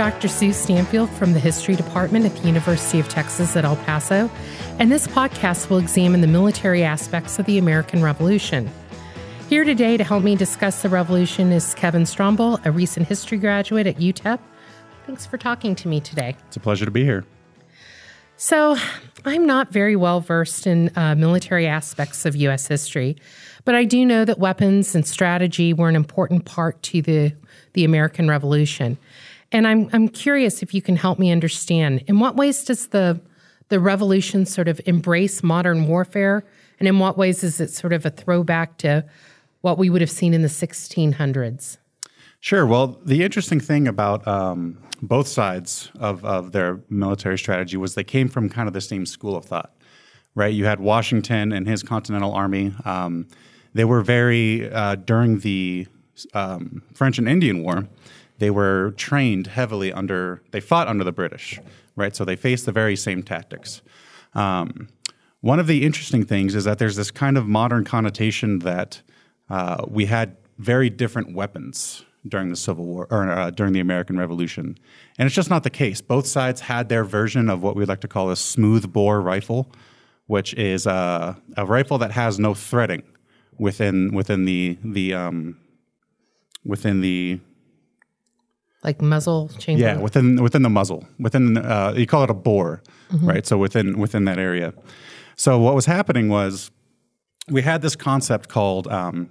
Dr. Sue Stanfield from the History Department at the University of Texas at El Paso, and this podcast will examine the military aspects of the American Revolution. Here today to help me discuss the Revolution is Kevin Stromble, a recent history graduate at UTEP. Thanks for talking to me today. It's a pleasure to be here. So, I'm not very well versed in uh, military aspects of U.S. history, but I do know that weapons and strategy were an important part to the, the American Revolution. And I'm, I'm curious if you can help me understand in what ways does the, the revolution sort of embrace modern warfare? And in what ways is it sort of a throwback to what we would have seen in the 1600s? Sure. Well, the interesting thing about um, both sides of, of their military strategy was they came from kind of the same school of thought, right? You had Washington and his Continental Army. Um, they were very, uh, during the um, French and Indian War, they were trained heavily under, they fought under the British, right? So they faced the very same tactics. Um, one of the interesting things is that there's this kind of modern connotation that uh, we had very different weapons during the Civil War or uh, during the American Revolution. And it's just not the case. Both sides had their version of what we like to call a smooth bore rifle, which is uh, a rifle that has no threading within within the the um, within the like muzzle chamber. Yeah, within within the muzzle, within uh, you call it a bore, mm-hmm. right? So within within that area. So what was happening was we had this concept called um,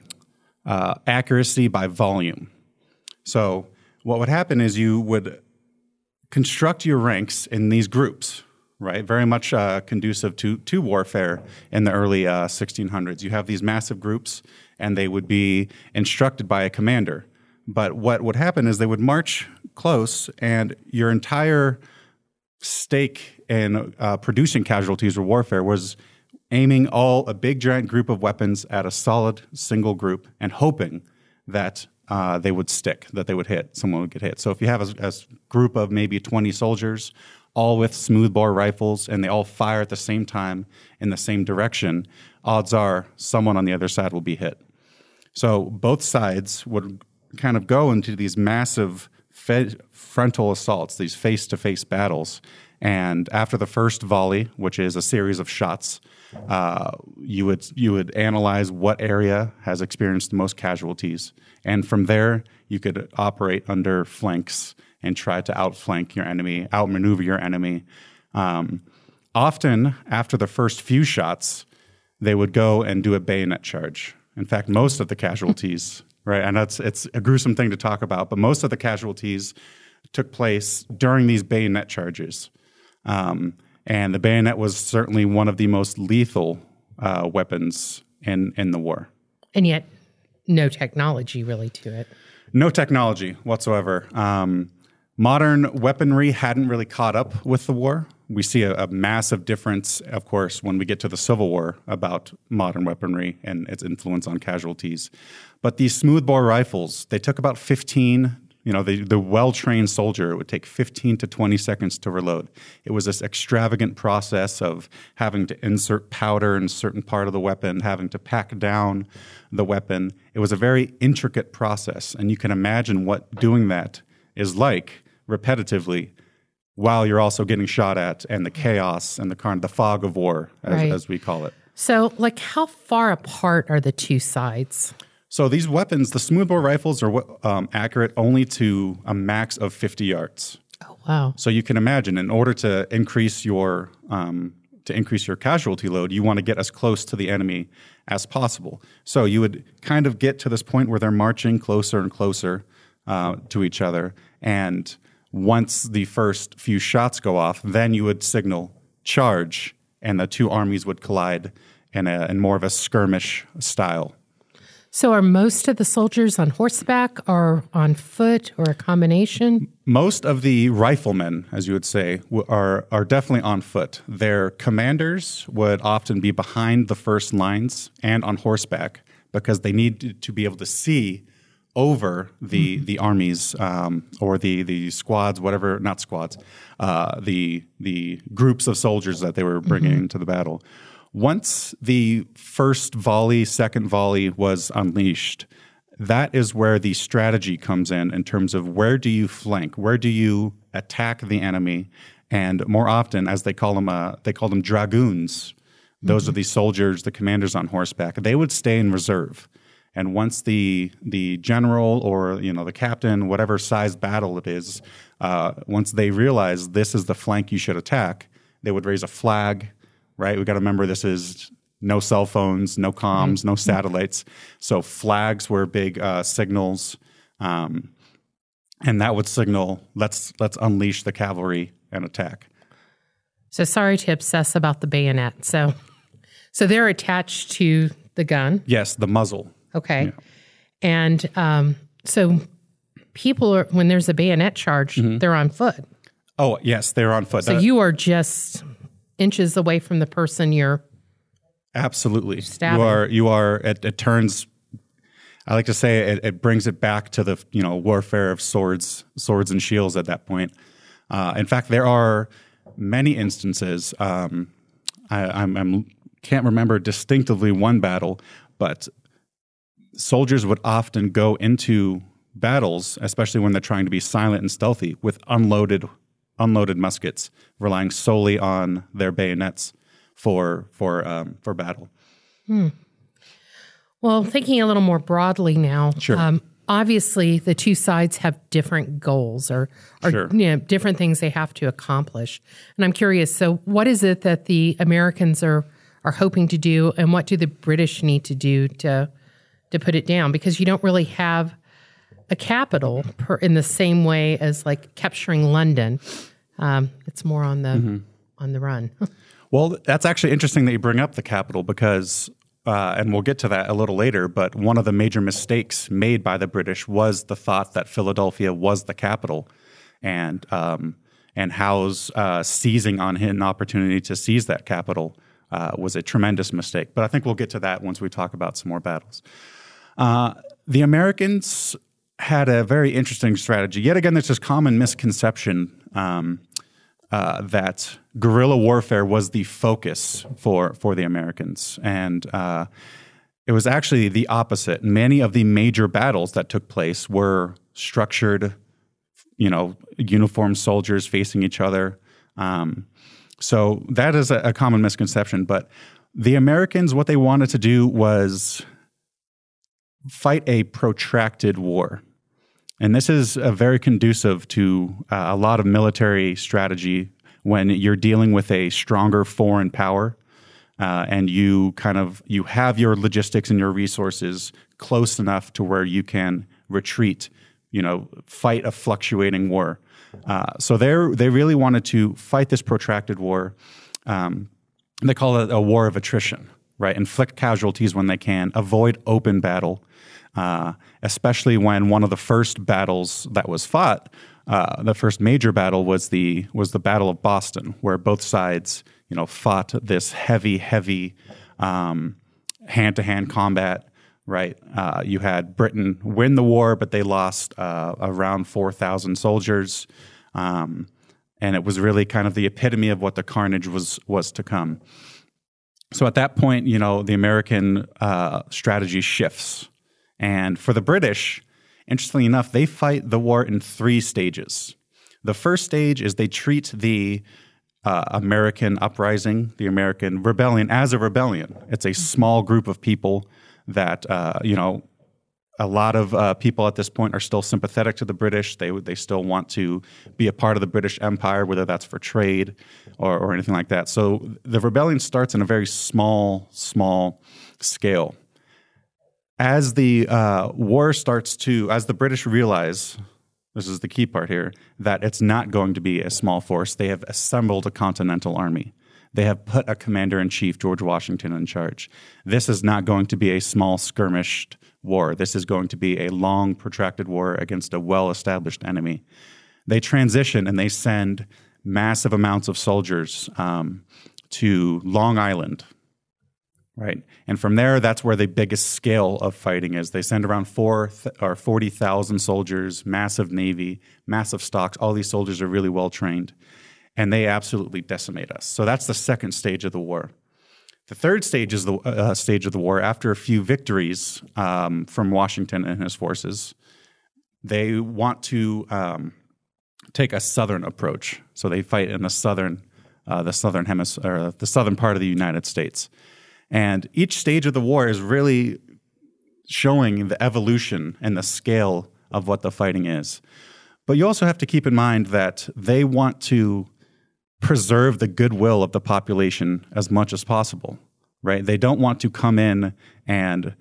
uh, accuracy by volume. So what would happen is you would construct your ranks in these groups, right? Very much uh, conducive to to warfare in the early uh, 1600s. You have these massive groups, and they would be instructed by a commander. But what would happen is they would march close, and your entire stake in uh, producing casualties or warfare was aiming all a big giant group of weapons at a solid single group and hoping that uh, they would stick, that they would hit, someone would get hit. So if you have a, a group of maybe 20 soldiers, all with smoothbore rifles, and they all fire at the same time in the same direction, odds are someone on the other side will be hit. So both sides would kind of go into these massive frontal assaults, these face to face battles. And after the first volley, which is a series of shots, uh, you would you would analyze what area has experienced the most casualties, and from there you could operate under flanks and try to outflank your enemy, outmaneuver your enemy. Um, often, after the first few shots, they would go and do a bayonet charge. In fact, most of the casualties right? And that's it's a gruesome thing to talk about, but most of the casualties took place during these bayonet charges. Um, and the bayonet was certainly one of the most lethal uh, weapons in, in the war. And yet, no technology really to it. No technology whatsoever. Um, modern weaponry hadn't really caught up with the war. We see a, a, massive difference, of course, when we get to the Civil War about modern weaponry and its influence on casualties. But these smoothbore rifles, they took about 15, you know, the, the well trained soldier, it would take 15 to 20 seconds to reload. It was this extravagant process of having to insert powder in a certain part of the weapon, having to pack down the weapon. It was a very intricate process. And you can imagine what doing that is like repetitively while you're also getting shot at and the chaos and the kind of the fog of war, as, right. as we call it. So, like, how far apart are the two sides? So these weapons, the smoothbore rifles, are um, accurate only to a max of 50 yards. Oh wow! So you can imagine, in order to increase your um, to increase your casualty load, you want to get as close to the enemy as possible. So you would kind of get to this point where they're marching closer and closer uh, to each other, and once the first few shots go off, then you would signal charge, and the two armies would collide in, a, in more of a skirmish style. So, are most of the soldiers on horseback or on foot or a combination? Most of the riflemen, as you would say, are, are definitely on foot. Their commanders would often be behind the first lines and on horseback because they need to be able to see over the mm-hmm. the armies um, or the the squads, whatever, not squads, uh, the the groups of soldiers that they were bringing mm-hmm. into the battle. Once the first volley, second volley was unleashed, that is where the strategy comes in in terms of where do you flank? Where do you attack the enemy, and more often, as they call them, uh, they call them dragoons. Those mm-hmm. are the soldiers, the commanders on horseback. They would stay in reserve, and once the the general or you know the captain, whatever size battle it is, uh, once they realize this is the flank you should attack, they would raise a flag. Right, we got to remember this is no cell phones, no comms, no satellites. So flags were big uh, signals, um, and that would signal let's let's unleash the cavalry and attack. So sorry to obsess about the bayonet. So so they're attached to the gun. Yes, the muzzle. Okay, yeah. and um, so people are when there's a bayonet charge, mm-hmm. they're on foot. Oh yes, they're on foot. So that, you are just inches away from the person you're Absolutely. Stabbing. You are you are it, it turns I like to say it, it, brings it back to the you know warfare of swords, swords and shields at that point. Uh, in fact, there are many instances. Um, I I'm, I'm, can't remember distinctively one battle, but soldiers would often go into battles, especially when they're trying to be silent and stealthy, with unloaded unloaded muskets, relying solely on their bayonets for for um, for battle. Hmm. Well, thinking a little more broadly now, sure. Um, obviously the two sides have different goals or, or sure. you know, different things they have to accomplish. And I'm curious, so what is it that the Americans are are hoping to do and what do the British need to do to to put it down because you don't really have a capital per, in the same way as like capturing London. Um, it's more on the mm-hmm. on the run. Well, that's actually interesting that you bring up the capital because, uh, and we'll get to that a little later, but one of the major mistakes made by the British was the thought that Philadelphia was the capital. And, um, and Howe's uh, seizing on an opportunity to seize that capital uh, was a tremendous mistake. But I think we'll get to that once we talk about some more battles. Uh, the Americans had a very interesting strategy. Yet again, there's this common misconception um, uh, that guerrilla warfare was the focus for for the Americans, and uh, it was actually the opposite. Many of the major battles that took place were structured, you know, uniformed soldiers facing each other. Um, so that is a, a common misconception. But the Americans, what they wanted to do was fight a protracted war. And this is very conducive to uh, a lot of military strategy when you're dealing with a stronger foreign power uh, and you kind of you have your logistics and your resources close enough to where you can retreat, you know, fight a fluctuating war. Uh, so they they really wanted to fight this protracted war. Um, they call it a war of attrition, right? Inflict casualties when they can, avoid open battle, uh, especially when one of the first battles that was fought uh, the first major battle was the was the Battle of Boston, where both sides you know fought this heavy, heavy hand to hand combat. Right, uh, you had Britain win the war, but they lost uh, around four thousand soldiers, um, and it was really kind of the epitome of what the carnage was was to come. So at that point, you know, the American uh, strategy shifts, and for the British, Interestingly enough, they fight the war in three stages. The first stage is they treat the uh, American uprising, the American rebellion, as a rebellion. It's a small group of people that, uh, you know, a lot of uh, people at this point are still sympathetic to the British. They they still want to be a part of the British Empire, whether that's for trade or, or anything like that. So the rebellion starts in a very small, small scale as the uh, war starts to, as the British realize, this is the key part here, that it's not going to be a small force, they have assembled a continental army. They have put a commander in chief, George Washington, in charge. This is not going to be a small skirmished war. This is going to be a long, protracted war against a well established enemy. They transition and they send massive amounts of soldiers um, to Long Island, Right. And from there, that's where the biggest scale of fighting is. They send around four th- or 40,000 soldiers, massive navy, massive stocks. All these soldiers are really well trained, and they absolutely decimate us. So that's the second stage of the war. The third stage is the uh, stage of the war. After a few victories um, from Washington and his forces, they want to um, take a southern approach. So they fight in the southern, uh, the southern hemisphere, the southern part of the United States. And each stage of the war is really showing the evolution and the scale of what the fighting is. But you also have to keep in mind that they want to preserve the goodwill of the population as much as possible, right? They don't want to come in and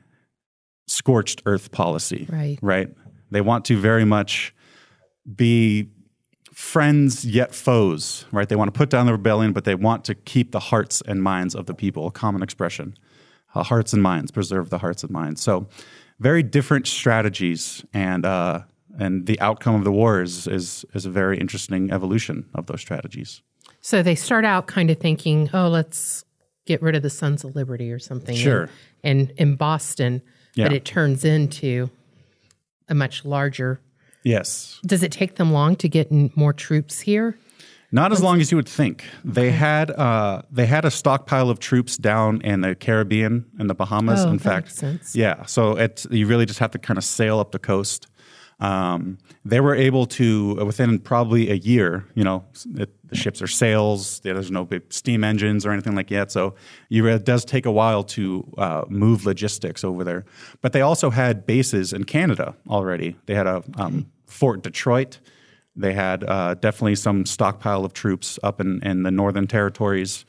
scorched earth policy, Right. Right? They want to very much be friends yet foes, right? They want to put down the rebellion, but they want to keep the hearts and minds of the people, a common expression. Uh, hearts and minds, preserve the hearts and minds. So, very different strategies, and uh, and the outcome of the war is, is is a very interesting evolution of those strategies. So they start out kind of thinking, oh, let's get rid of the Sons of Liberty or something. Sure. And in Boston, but it turns into a much larger. Yes, Does it take them long to get in more troops here? Not as long as you would think. They had uh, they had a stockpile of troops down in the Caribbean and the Bahamas. Oh, in that fact, makes sense. yeah. So it's you really just have to kind of sail up the coast. Um, they were able to within probably a year. You know, it, the ships are sails. There's no big steam engines or anything like that. So it does take a while to uh, move logistics over there. But they also had bases in Canada already. They had a um, Fort Detroit. They had uh, definitely some stockpile of troops up in, in the northern territories.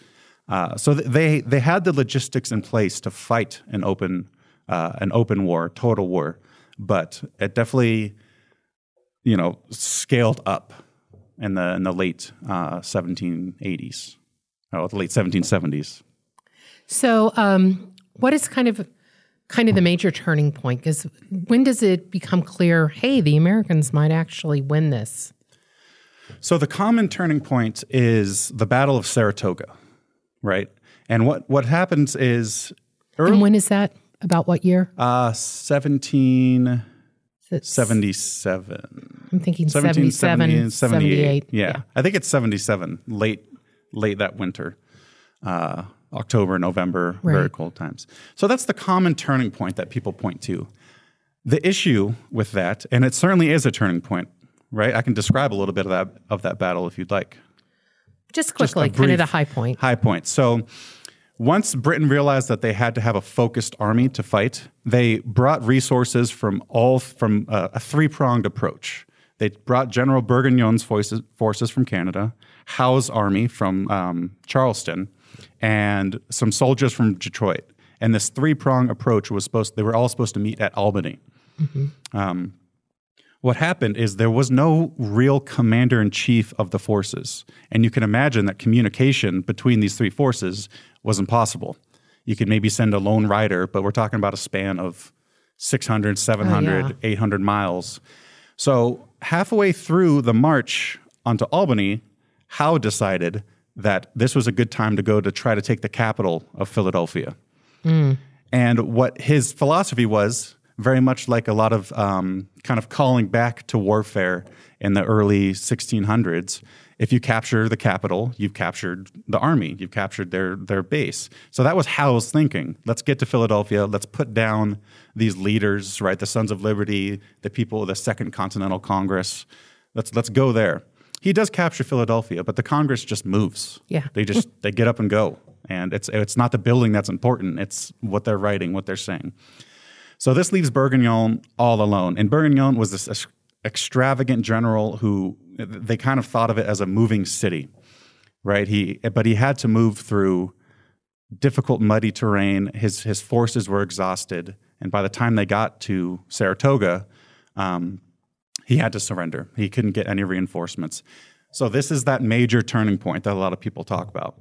Uh, so th- they they had the logistics in place to fight an open uh, an open war, total war, but it definitely you know scaled up in the in the late uh, 1780s, oh the late 1770s. So, um, what is kind of kind of the major turning point? Because when does it become clear? Hey, the Americans might actually win this. So the common turning point is the Battle of Saratoga, right? And what what happens is early And when is that? About what year? uh, 17. Is 77 I'm thinking 17, 77, 78. yeah. i think it's 77 late late that winter uh, october november very cold times so that's the common turning point that people point to the issue with that and it certainly is a turning point right i can describe a little bit of that of that battle if you'd like Just Just quickly, kind of the high point. High point. So once Britain realized that they had to have a focused army to fight, they brought resources from all from uh, a three pronged approach. They brought General Burgoyne's forces, forces from Canada, Howe's army from um, Charleston, and some soldiers from Detroit. And this three prong approach was supposed. They were all supposed to meet at Albany what happened is there was no real commander in chief of the forces. And you can imagine that communication between these three forces was impossible. You could maybe send a lone rider, but we're talking about a span of 600, 700, yeah. 800 miles. So, halfway through the march onto Albany, Howe decided that this was a good time to go to try to take the capital of Philadelphia. And what his philosophy was, very much like a lot of um, kind of calling back to warfare in the early 1600s. If you capture the capital, you've captured the army, you've captured their their base. So that was Howe's thinking. Let's get to Philadelphia. Let's put down these leaders, right? The Sons of Liberty, the people of the Second Continental Congress. Let's let's go there. He does capture Philadelphia, but the Congress just moves. Yeah. They just they get up and go. And it's it's not the building that's important. It's what they're writing, what they're saying. So this leaves Burgoyne all alone. And Burgoyne was this extravagant general who they kind of thought of it as a moving city, right? He but he had to move through difficult muddy terrain. His his forces were exhausted, and by the time they got to Saratoga, um, he had to surrender. He couldn't get any reinforcements. So this is that major turning point that a lot of people talk about.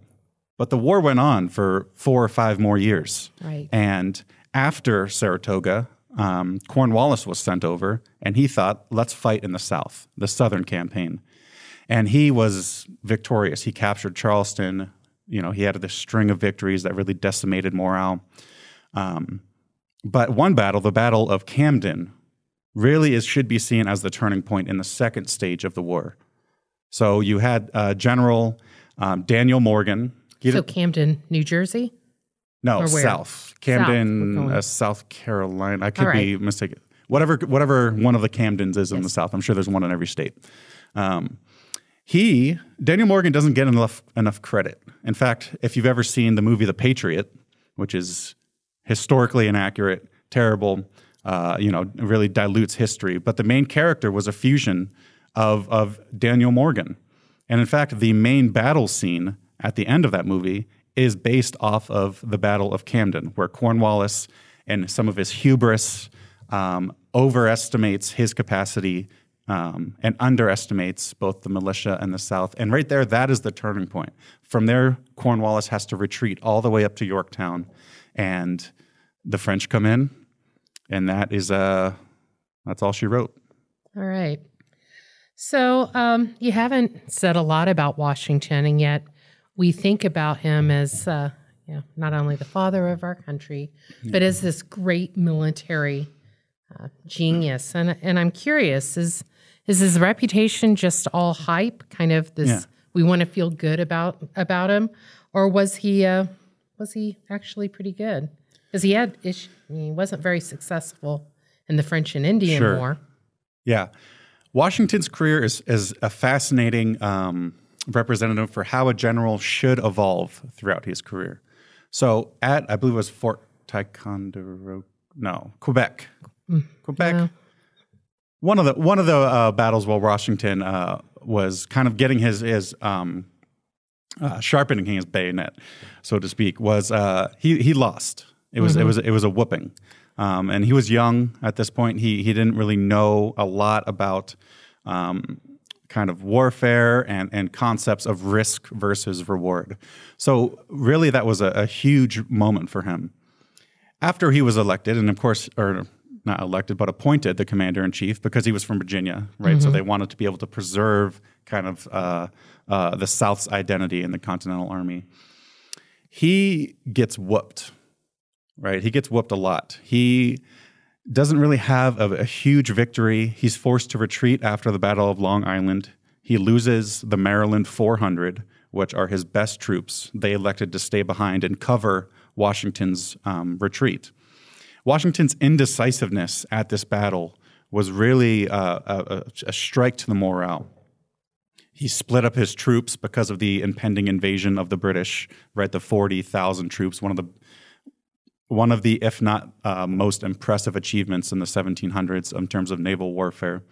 But the war went on for four or five more years. Right. And after Saratoga, um, Cornwallis was sent over, and he thought, let's fight in the South, the Southern campaign. And he was victorious. He captured Charleston. You know, he had this string of victories that really decimated morale. Um, but one battle, the Battle of Camden, really is should be seen as the turning point in the second stage of the war. So you had uh, General um, Daniel Morgan. So Camden, New Jersey. No. South Camden, going. uh, South Carolina. I could All be mistaken. Whatever, whatever one of the Camdens is in the South. I'm sure there's one in every state. Um, he Daniel Morgan doesn't get enough enough credit. In fact, if you've ever seen the movie The Patriot, which is historically inaccurate, terrible, uh, you know, really dilutes history. But the main character was a fusion of of Daniel Morgan, and in fact, the main battle scene at the end of that movie is based off of the Battle of Camden, where Cornwallis and some of his hubris um, overestimates his capacity um, and underestimates both the militia and the South. And right there, that is the turning point. From there, Cornwallis has to retreat all the way up to Yorktown, and the French come in, and that is uh, that's all she wrote. All right. So um, you haven't said a lot about Washington, and yet we think about him as uh, you know, not only the father of our country, but as this great military uh, genius. And and I'm curious is is his reputation just all hype? Kind of this Yeah. we want to feel good about about him, or was he uh, was he actually pretty good? Because he had ish, I mean, he wasn't very successful in the French and Indian Sure. War. Yeah. Washington's career is, is a fascinating um, representative for how a general should evolve throughout his career. So, at, I believe it was Fort Ticonderoga, no, Quebec. Quebec. yeah. One of the one of the uh, battles while Washington uh, was kind of getting his his um, uh, sharpening his bayonet, so to speak, was uh, he he lost. It was it was it was a whooping, um, and he was young at this point. He he didn't really know a lot about um, kind of warfare and and concepts of risk versus reward. So really, that was a, a huge moment for him after he was elected, and of course, or not elected, but appointed the commander in chief because he was from Virginia, right? So they wanted to be able to preserve kind of uh, uh, the South's identity in the Continental Army. He gets whooped, right? He gets whooped a lot. He doesn't really have a, a huge victory. He's forced to retreat after the Battle of Long Island. He loses the Maryland 400, which are his best troops. They elected to stay behind and cover Washington's um, retreat. Washington's indecisiveness at this battle was really uh, a, a, strike to the morale. He split up his troops because of the impending invasion of the British, right? The 40,000 troops, one of the one of the, if not uh, most impressive achievements in the 1700s in terms of naval warfare.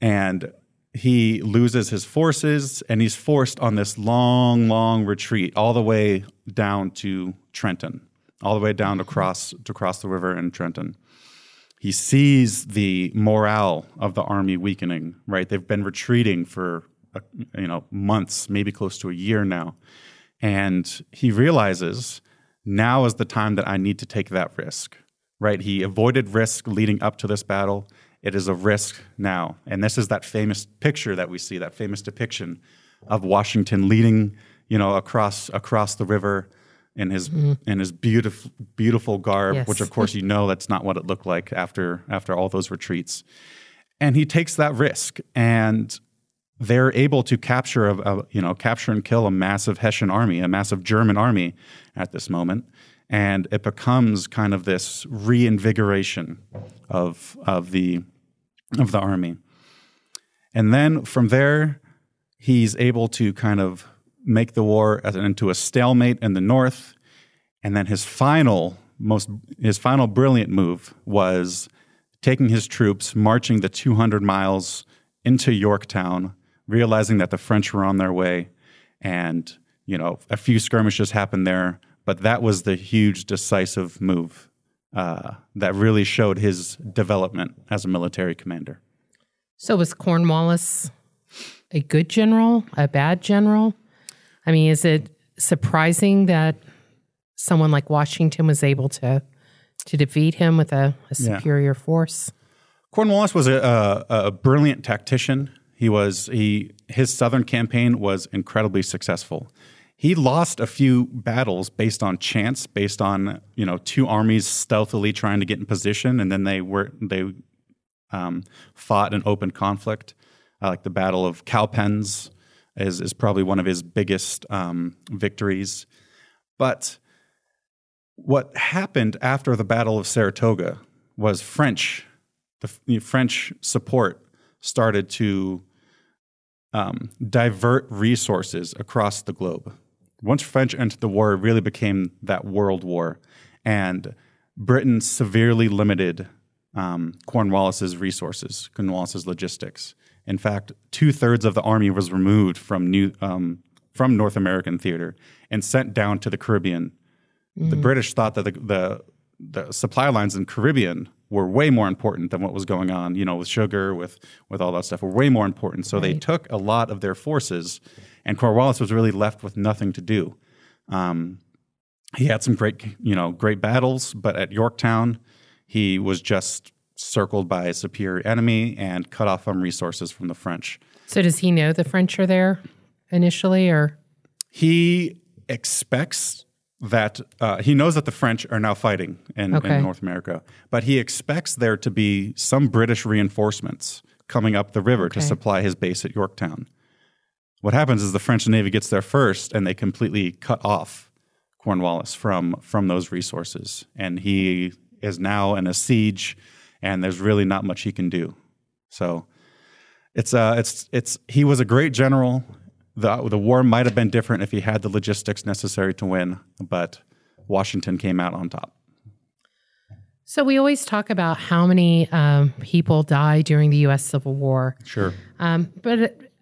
And he loses his forces and he's forced on this long, long retreat all the way down to Trenton, all the way down to cross, to cross the river in Trenton. He sees the morale of the army weakening, right? They've been retreating for uh, you know months, maybe close to a year now. And he realizes now is the time that I need to take that risk, right? He avoided risk leading up to this battle. It is a risk now. And this is that famous picture that we see, that famous depiction of Washington leading, you know, across across the river in his mm-hmm. in his beautiful beautiful garb, Yes. which of course you know that's not what it looked like after after all those retreats. And he takes that risk and they're able to capture a, a you know capture and kill a massive Hessian army, a massive German army at this moment, and it becomes kind of this reinvigoration of of the of the army. And then from there, he's able to kind of make the war into a stalemate in the north. And then his final most his final brilliant move was taking his troops, marching the 200 miles into Yorktown, realizing that the French were on their way, and you know a few skirmishes happened there, but that was the huge decisive move uh, that really showed his development as a military commander. So was Cornwallis a good general, a bad general? I mean, is it surprising that someone like Washington was able to to defeat him with a, a Yeah. superior force? Cornwallis was a, a, a brilliant tactician. He was he his southern campaign was incredibly successful. He lost a few battles based on chance, based on you know two armies stealthily trying to get in position, and then they were they um, fought an open conflict, uh, like the Battle of Cowpens is is probably one of his biggest um, victories. But what happened after the Battle of Saratoga was French the, the French support started to um, divert resources across the globe. Once French entered the war, it really became that world war, and Britain severely limited um, Cornwallis's resources, Cornwallis's logistics. In fact, two thirds of the army was removed from New um, from North American theater and sent down to the Caribbean. Mm-hmm. The British thought that the, the the supply lines in Caribbean were way more important than what was going on, you know, with sugar, with with all that stuff, were way more important. So right. they took a lot of their forces, and Cornwallis was really left with nothing to do. Um, he had some great, you know, great battles, but at Yorktown, he was just circled by a superior enemy and cut off from resources from the French. So does he know the French are there initially, or he expects that uh, he knows that the French are now fighting in, okay. in, North America, but he expects there to be some British reinforcements coming up the river okay. to supply his base at Yorktown. What happens is the French Navy gets there first, and they completely cut off Cornwallis from from those resources, and he is now in a siege, and there's really not much he can do. So, it's uh, it's it's he was a great general the the war might have been different if he had the logistics necessary to win, but Washington came out on top. So we always talk about how many um, people died during the U.S. Civil War. Sure, um, but it,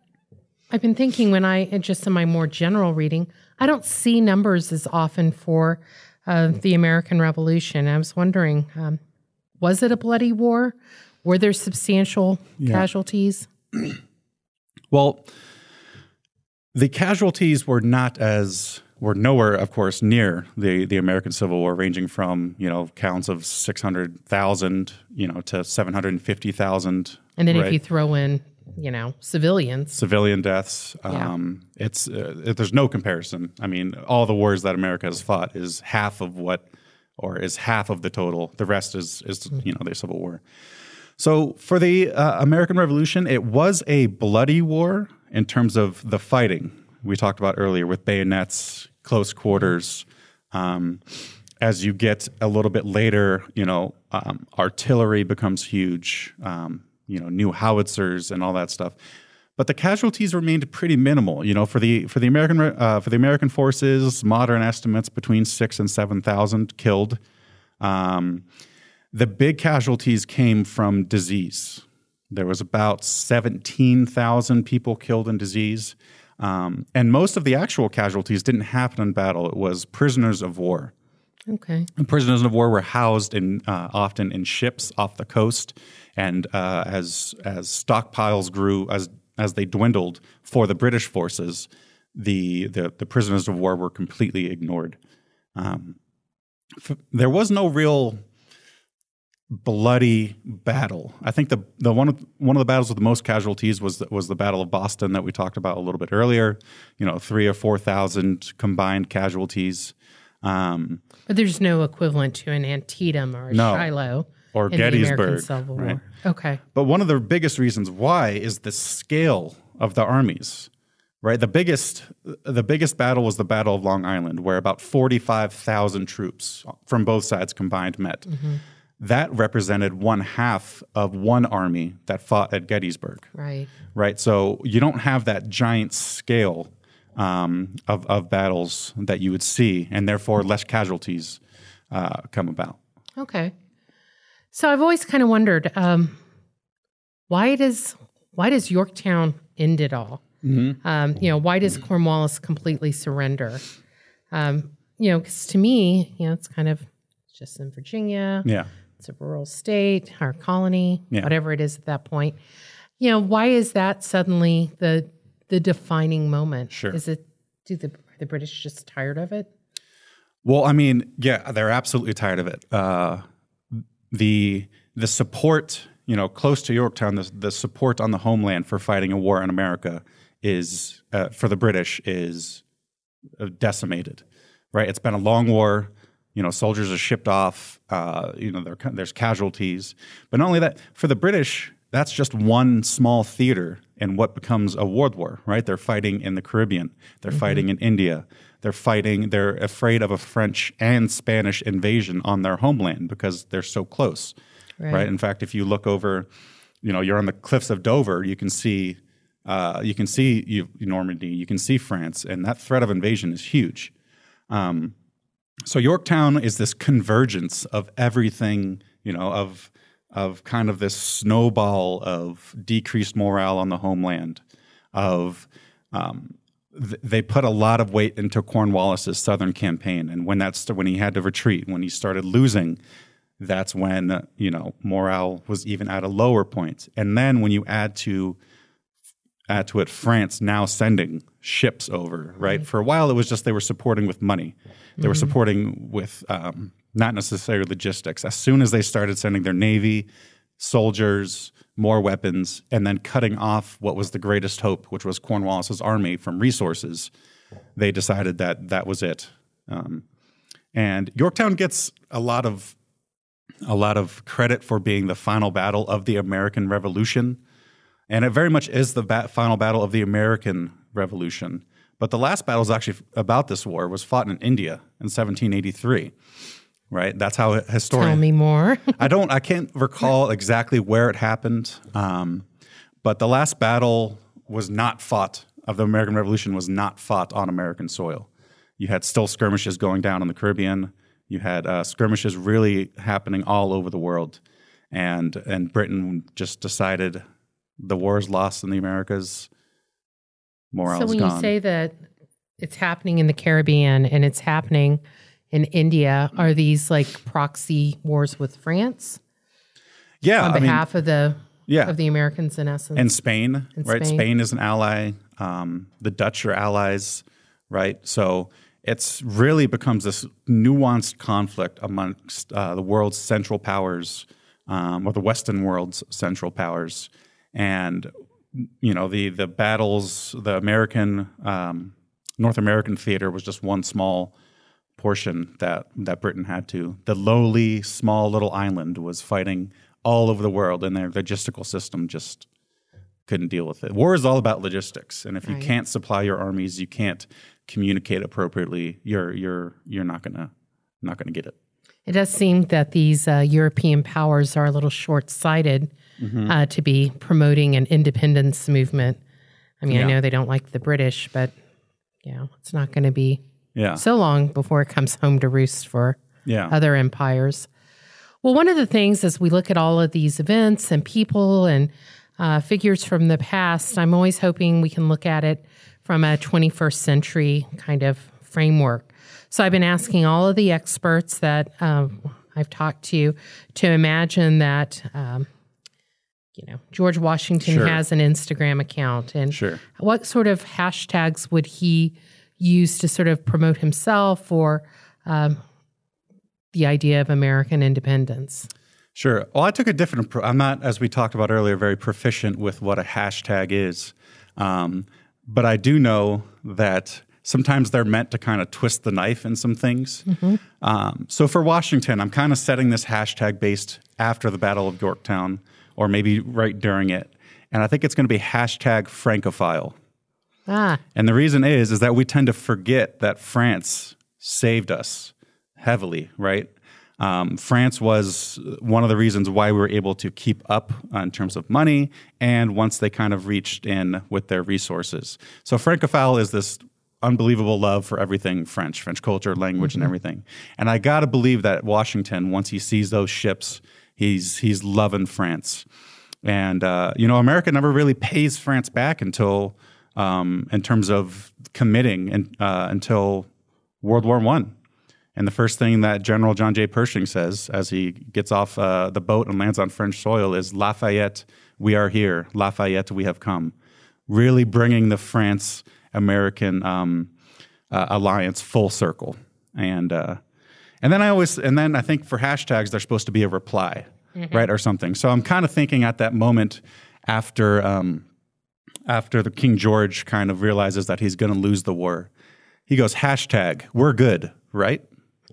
I've been thinking when I just in my more general reading, I don't see numbers as often for uh, the American Revolution. I was wondering, um, was it a bloody war? Were there substantial yeah. casualties? well the casualties were not as were nowhere, of course, near the, the American Civil War, ranging from you know counts of six hundred thousand, you know, to seven hundred and fifty thousand. And then right? if you throw in, you know, civilians, civilian deaths, yeah. um, it's uh, there's no comparison. I mean, all the wars that America has fought is half of what, or is half of the total. The rest is is mm-hmm. you know the Civil War. So for the uh, American Revolution, it was a bloody war in terms of the fighting we talked about earlier with bayonets, close quarters. Um, as you get a little bit later, you know, um, artillery becomes huge. Um, you know, new howitzers and all that stuff. But the casualties remained pretty minimal. You know, for the for the American uh, for the American forces, modern estimates between six and seven thousand killed. Um, the big casualties came from disease. There was about 17,000 people killed in disease. Um, and most of the actual casualties didn't happen in battle. It was prisoners of war. Okay. And prisoners of war were housed in uh, often in ships off the coast, and uh, as as stockpiles grew, as as they dwindled for the British forces, the the, the prisoners of war were completely ignored. Um, f- there was no real bloody battle. I think the the one of one of the battles with the most casualties was the, was the Battle of Boston that we talked about a little bit earlier. You know, three or four thousand combined casualties. Um, but there's no equivalent to an Antietam or a no, Shiloh or Gettysburg, right? Okay. But one of the biggest reasons why is the scale of the armies. Right, the biggest the biggest battle was the Battle of Long Island, where about forty five thousand troops from both sides combined met. Mm-hmm that represented one half of one army that fought at Gettysburg. Right. Right. So you don't have that giant scale um, of, of battles that you would see, and therefore less casualties uh, come about. Okay. So I've always kind of wondered um, why does why does Yorktown end it all? Mm-hmm. Um, you know, why does Cornwallis completely surrender? Um, you know, because to me, you know, it's kind of just in Virginia. Yeah it's a rural state, our colony, yeah. whatever it is at that point. You know, why is that suddenly the the defining moment? Sure. Is it do the are the British just tired of it? Well, I mean, yeah, they're absolutely tired of it. Uh, the the support, you know, close to Yorktown, the, the support on the homeland for fighting a war in America is uh, for the British is uh, decimated. Right? It's been a long war. You know, soldiers are shipped off. Uh, you know, there's casualties. But not only that, for the British, that's just one small theater in what becomes a world war. Right? They're fighting in the Caribbean. They're mm-hmm. fighting in India. They're fighting. They're afraid of a French and Spanish invasion on their homeland because they're so close. Right. right? In fact, if you look over, you know, you're on the cliffs of Dover, you can see uh, you can see you, Normandy, you can see France, and that threat of invasion is huge. Um, so Yorktown is this convergence of everything, you know, of of kind of this snowball of decreased morale on the homeland, of um, th- they put a lot of weight into Cornwallis's southern campaign, and when that's when he had to retreat, when he started losing, that's when you know morale was even at a lower point. And then when you add to add to it France now sending ships over, right? right? For a while, it was just they were supporting with money. They mm-hmm. were supporting with um, not necessarily logistics. As soon as they started sending their navy, soldiers, more weapons, and then cutting off what was the greatest hope, which was Cornwallis's army, from resources, they decided that that was it. Um, and Yorktown gets a lot of a lot of credit for being the final battle of the American Revolution, and it very much is the bat- final battle of the American Revolution. But the last battle is actually about this war was fought in India in 1783 right? That's how historian. Tell me more. I don't. I can't recall exactly where it happened, um, but the last battle was not fought of the American Revolution was not fought on American soil. You had still skirmishes going down in the Caribbean. You had uh, skirmishes really happening all over the world, and and Britain just decided the war is lost in the Americas. Morale's so when gone. you say that it's happening in the Caribbean and it's happening in India, are these like proxy wars with France? Yeah, on behalf I mean, of the yeah. of the Americans in essence, and Spain, and right? Spain. Spain is an ally. Um, the Dutch are allies, right? So it's really becomes this nuanced conflict amongst uh, the world's central powers, um, or the Western world's central powers, and you know the the battles. The American um, North American theater was just one small portion that that Britain had to. The lowly, small little island was fighting all over the world, and their logistical system just couldn't deal with it. War is all about logistics, and if you right. can't supply your armies, you can't communicate appropriately. You're you're you're not gonna not gonna get it. It does seem that these uh, European powers are a little short sighted mm-hmm. uh, to be promoting an independence movement. I mean, yeah. I know they don't like the British, but yeah, it's not going to be yeah. so long before it comes home to roost for yeah. other empires. Well, one of the things as we look at all of these events and people and uh, figures from the past, I'm always hoping we can look at it from a 21st century kind of framework. So I've been asking all of the experts that um, I've talked to to imagine that. Um, you know, George Washington sure. has an Instagram account, and sure. what sort of hashtags would he use to sort of promote himself or um, the idea of American independence? Sure. Well, I took a different approach. I'm not, as we talked about earlier, very proficient with what a hashtag is. Um, but I do know that sometimes they're meant to kind of twist the knife in some things. Mm-hmm. Um, so for Washington, I'm kind of setting this hashtag based after the Battle of Yorktown or maybe right during it. And I think it's going to be hashtag Francophile. Ah. And the reason is is that we tend to forget that France saved us heavily, right? Um, France was one of the reasons why we were able to keep up uh, in terms of money, and once they kind of reached in with their resources. So Francophile is this unbelievable love for everything French, French culture, language, mm-hmm. and everything. And I got to believe that Washington, once he sees those ships, he's he's loving France. And uh, you know, America never really pays France back until um, in terms of committing in, uh, until World War One. And the first thing that General John J. Pershing says as he gets off uh, the boat and lands on French soil is Lafayette, we are here. Lafayette, we have come. Really bringing the France American um, uh, alliance full circle. And uh, and then I always and then I think for hashtags they're supposed to be a reply, mm-hmm. right, or something. So I'm kind of thinking at that moment after um, after the King George kind of realizes that he's going to lose the war, he goes hashtag We're good, right?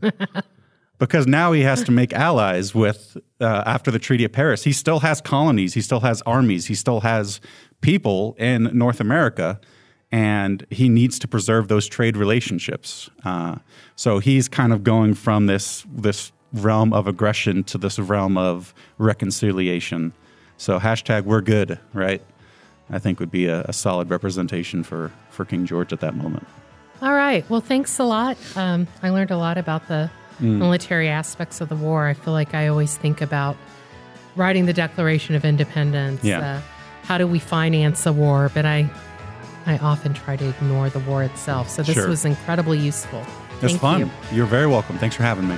because now he has to make allies with uh, after the Treaty of Paris. He still has colonies, he still has armies, he still has people in North America, and he needs to preserve those trade relationships. Uh, so he's kind of going from this this realm of aggression to this realm of reconciliation. So hashtag we're good, right? I think would be a, a solid representation for for King George at that moment. All right. Well, thanks a lot. Um, I learned a lot about the military aspects of the war. I feel like I always think about writing the Declaration of Independence. Yeah. Uh, how do we finance a war? But I, I often try to ignore the war itself. So this Sure. was incredibly useful. It's Thank fun. you. You're very welcome. Thanks for having me.